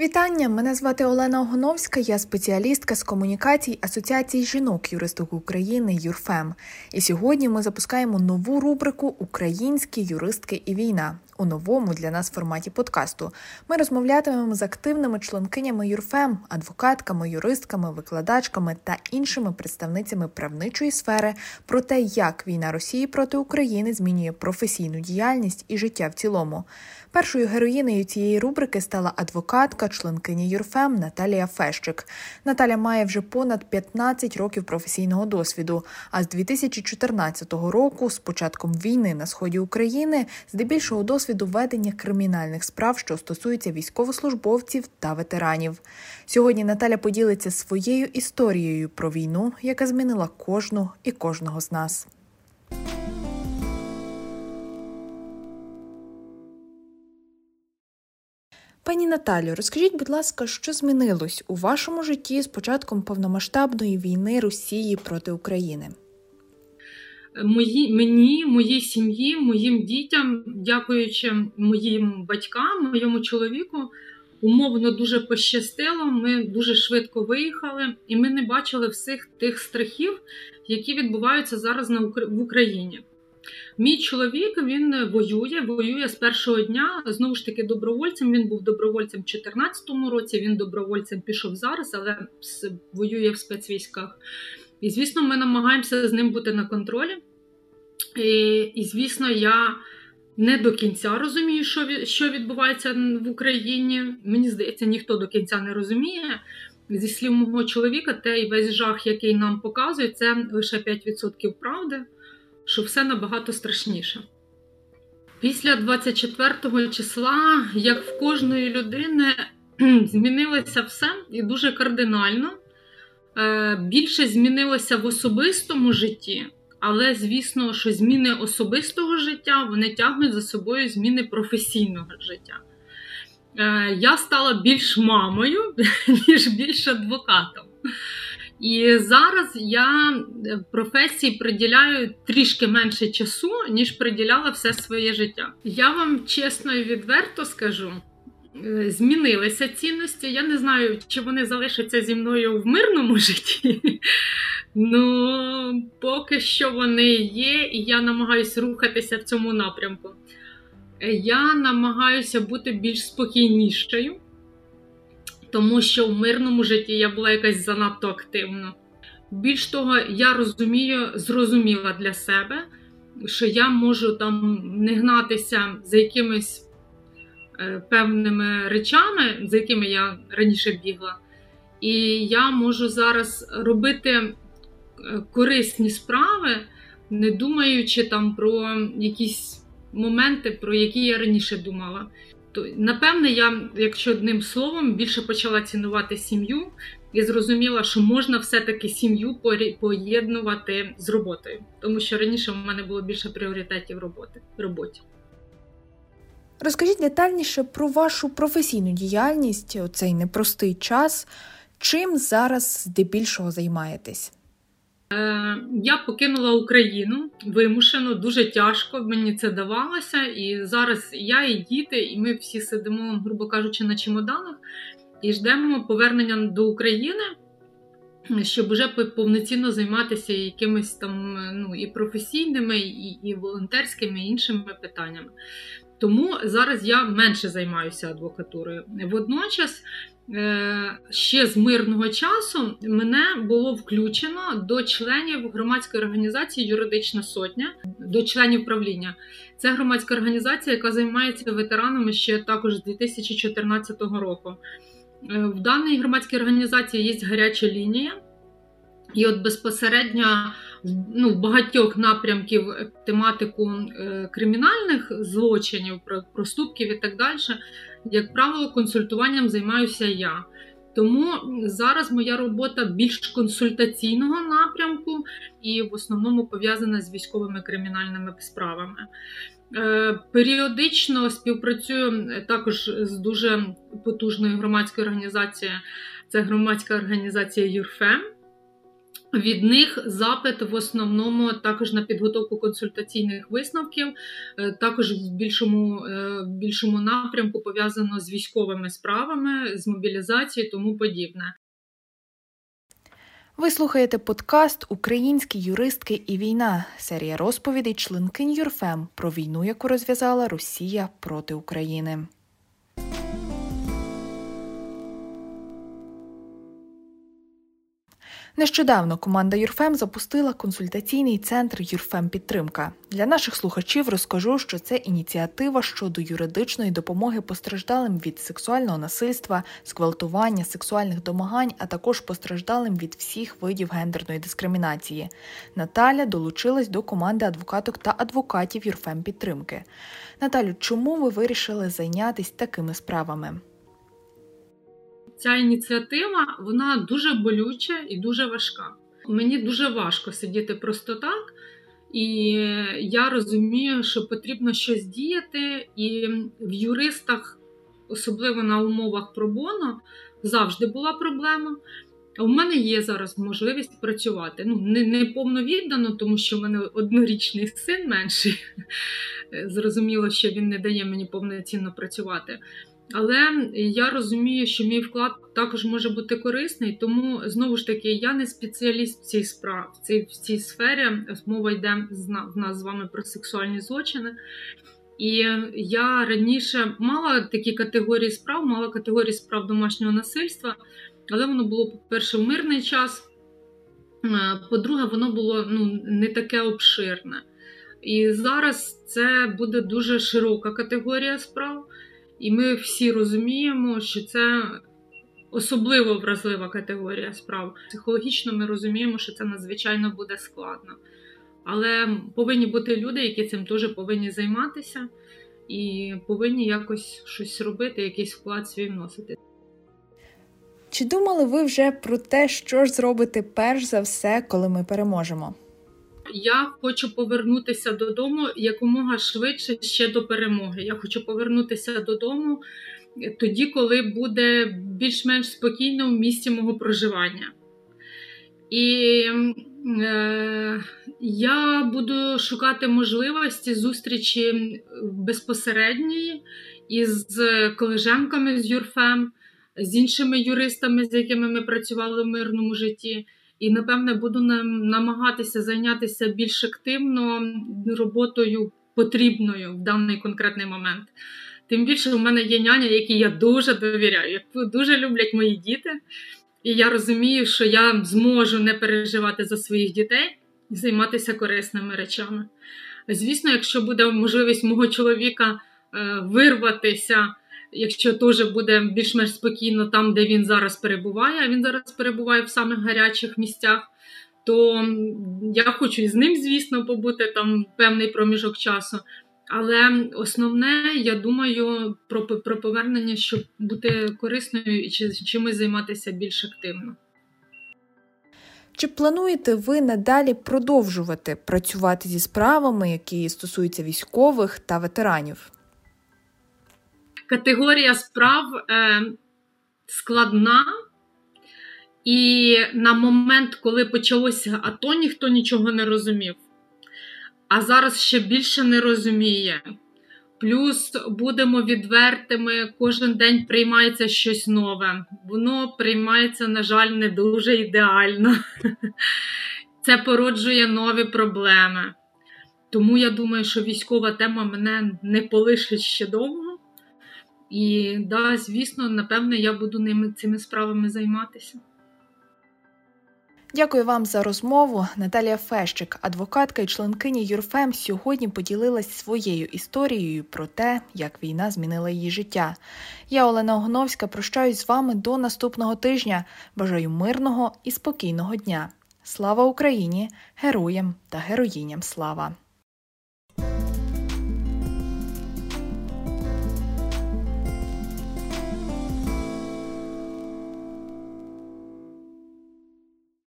Вітання! Мене звати Олена Огоновська, я спеціалістка з комунікацій Асоціації жінок юристок України ЮРФЕМ. І сьогодні ми запускаємо нову рубрику Українські юристки і війна у новому для нас форматі подкасту. Ми розмовлятимемо з активними членкинями ЮРФЕМ, адвокатками, юристками, викладачками та іншими представницями правничої сфери про те, як війна Росії проти України змінює професійну діяльність і життя в цілому. Першою героїнею цієї рубрики стала адвокатка, членкиня Юрфем Наталія Фещик. Наталя має вже понад 15 років професійного досвіду. А з 2014 року, з початком війни на сході України, здебільшого досвіду ведення кримінальних справ, що стосуються військовослужбовців та ветеранів. Сьогодні Наталя поділиться своєю історією про війну, яка змінила кожну і кожного з нас. Пані Наталю, розкажіть, будь ласка, що змінилось у вашому житті з початком повномасштабної війни Росії проти України? Мої, Мені, моїй сім'ї, моїм дітям, дякуючи моїм батькам, моєму чоловіку, умовно дуже пощастило. Ми дуже швидко виїхали, і ми не бачили всіх тих страхів, які відбуваються зараз на в Україні. Мій чоловік він воює, воює з першого дня. Знову ж таки, добровольцем. Він був добровольцем в 2014 році. Він добровольцем пішов зараз, але воює в спецвійськах. І, звісно, ми намагаємося з ним бути на контролі. І, і звісно, я не до кінця розумію, що що відбувається в Україні. Мені здається, ніхто до кінця не розуміє. Зі слів мого чоловіка, той весь жах, який нам показують, це лише 5% правди що все набагато страшніше. Після 24 числа, як в кожної людини, змінилося все і дуже кардинально. Е, більше змінилося в особистому житті, але, звісно, що зміни особистого життя вони тягнуть за собою зміни професійного життя. Е, я стала більш мамою, ніж більш адвокатом. І зараз я е, професії приділяю трішки менше часу, ніж приділяла все своє життя. Я вам чесно і відверто скажу. Е, змінилися цінності. Я не знаю, чи вони залишаться зі мною в мирному житті. Ну, поки що вони є, і я намагаюся рухатися в цьому напрямку. Е, я намагаюся бути більш спокійнішою тому що в мирному житті я була якась занадто активна. Більш того, я розумію, зрозуміла для себе, що я можу там не гнатися за якимись певними речами, за якими я раніше бігла. І я можу зараз робити е, корисні справи, не думаючи там про якісь моменти, про які я раніше думала. То, напевне, я, якщо одним словом, більше почала цінувати сім'ю і зрозуміла, що можна все-таки сім'ю поєднувати з роботою, тому що раніше в мене було більше пріоритетів роботи роботі. Розкажіть детальніше про вашу професійну діяльність у цей непростий час. Чим зараз здебільшого займаєтесь? Е, я покинула Україну вимушено, дуже тяжко мені це давалося. І зараз я і діти, і ми всі сидимо, грубо кажучи, на чемоданах і ждемо повернення до України, щоб вже повноцінно займатися якимись там ну, і професійними, і, і волонтерськими і іншими питаннями. Тому зараз я менше займаюся адвокатурою. Водночас Е, ще з мирного часу мене було включено до членів громадської організації Юридична сотня, до членів правління. Це громадська організація, яка займається ветеранами ще також з 2014 року. Е, в даній громадській організації є гаряча лінія. І от безпосередньо ну, багатьох напрямків тематику е, кримінальних злочинів, проступків і так далі, як правило, консультуванням займаюся я. Тому зараз моя робота більш консультаційного напрямку і в основному пов'язана з військовими кримінальними справами. Е, періодично співпрацюю також з дуже потужною громадською організацією. Це громадська організація ЮРФЕМ. Від них запит в основному також на підготовку консультаційних висновків, е, також в більшому е, в більшому напрямку пов'язано з військовими справами, з мобілізацією, тому подібне. Ви слухаєте подкаст Українські юристки і війна, серія розповідей членкинь Юрфем про війну, яку розв'язала Росія проти України. Нещодавно команда Юрфем запустила консультаційний центр Юрфем Підтримка. Для наших слухачів розкажу, що це ініціатива щодо юридичної допомоги постраждалим від сексуального насильства, зґвалтування, сексуальних домагань, а також постраждалим від всіх видів гендерної дискримінації. Наталя долучилась до команди адвокаток та адвокатів Юрфем Підтримки. Наталю, чому ви вирішили зайнятися такими справами? Ця ініціатива вона дуже болюча і дуже важка. Мені дуже важко сидіти просто так, і я розумію, що потрібно щось діяти, і в юристах, особливо на умовах пробоно, завжди була проблема. У мене є зараз можливість працювати. Ну, не не повновіддано, тому що в мене однорічний син менший. Зрозуміло, що він не дає мені повноцінно працювати. Але я розумію, що мій вклад також може бути корисний, тому знову ж таки я не спеціаліст в цій справі, в цій, в цій сфері. Мова йде в нас з вами про сексуальні злочини. І я раніше мала такі категорії справ, мала категорії справ домашнього насильства, але воно було, по-перше, в мирний час. Е, по-друге, воно було ну, не таке обширне. І зараз це буде дуже широка категорія справ. І ми всі розуміємо, що це особливо вразлива категорія справ. Психологічно ми розуміємо, що це надзвичайно буде складно. Але повинні бути люди, які цим теж повинні займатися, і повинні якось щось робити, якийсь вклад свій вносити. Чи думали ви вже про те, що ж зробити перш за все, коли ми переможемо? Я хочу повернутися додому якомога швидше ще до перемоги. Я хочу повернутися додому тоді, коли буде більш-менш спокійно в місці мого проживання. І е, я буду шукати можливості зустрічі безпосередньої із колежанками з Юрфем, з іншими юристами, з якими ми працювали в мирному житті. І, напевне, буду намагатися зайнятися більш активно роботою потрібною в даний конкретний момент. Тим більше у мене є няня, якій я дуже довіряю, яку дуже люблять мої діти. І я розумію, що я зможу не переживати за своїх дітей і займатися корисними речами. Звісно, якщо буде можливість мого чоловіка е, вирватися якщо теж буде більш-менш спокійно там, де він зараз перебуває, а він зараз перебуває в самих гарячих місцях, то я хочу з ним, звісно, побути там певний проміжок часу. Але основне, я думаю, про про повернення, щоб бути корисною і чимось займатися більш активно. Чи плануєте ви надалі продовжувати працювати зі справами, які стосуються військових та ветеранів? Категорія справ е, складна, і на момент, коли почалося АТО, ніхто нічого не розумів. А зараз ще більше не розуміє. Плюс будемо відвертими, кожен день приймається щось нове. Воно приймається, на жаль, не дуже ідеально. Це породжує нові проблеми. Тому я думаю, що військова тема мене не полишить ще довго. І да, звісно, напевне, я буду ними цими справами займатися. Дякую вам за розмову. Наталія Фещик, адвокатка і членкиня Юрфем, сьогодні поділилась своєю історією про те, як війна змінила її життя. Я Олена Огоновська прощаюсь з вами до наступного тижня. Бажаю мирного і спокійного дня. Слава Україні! Героям та героїням слава!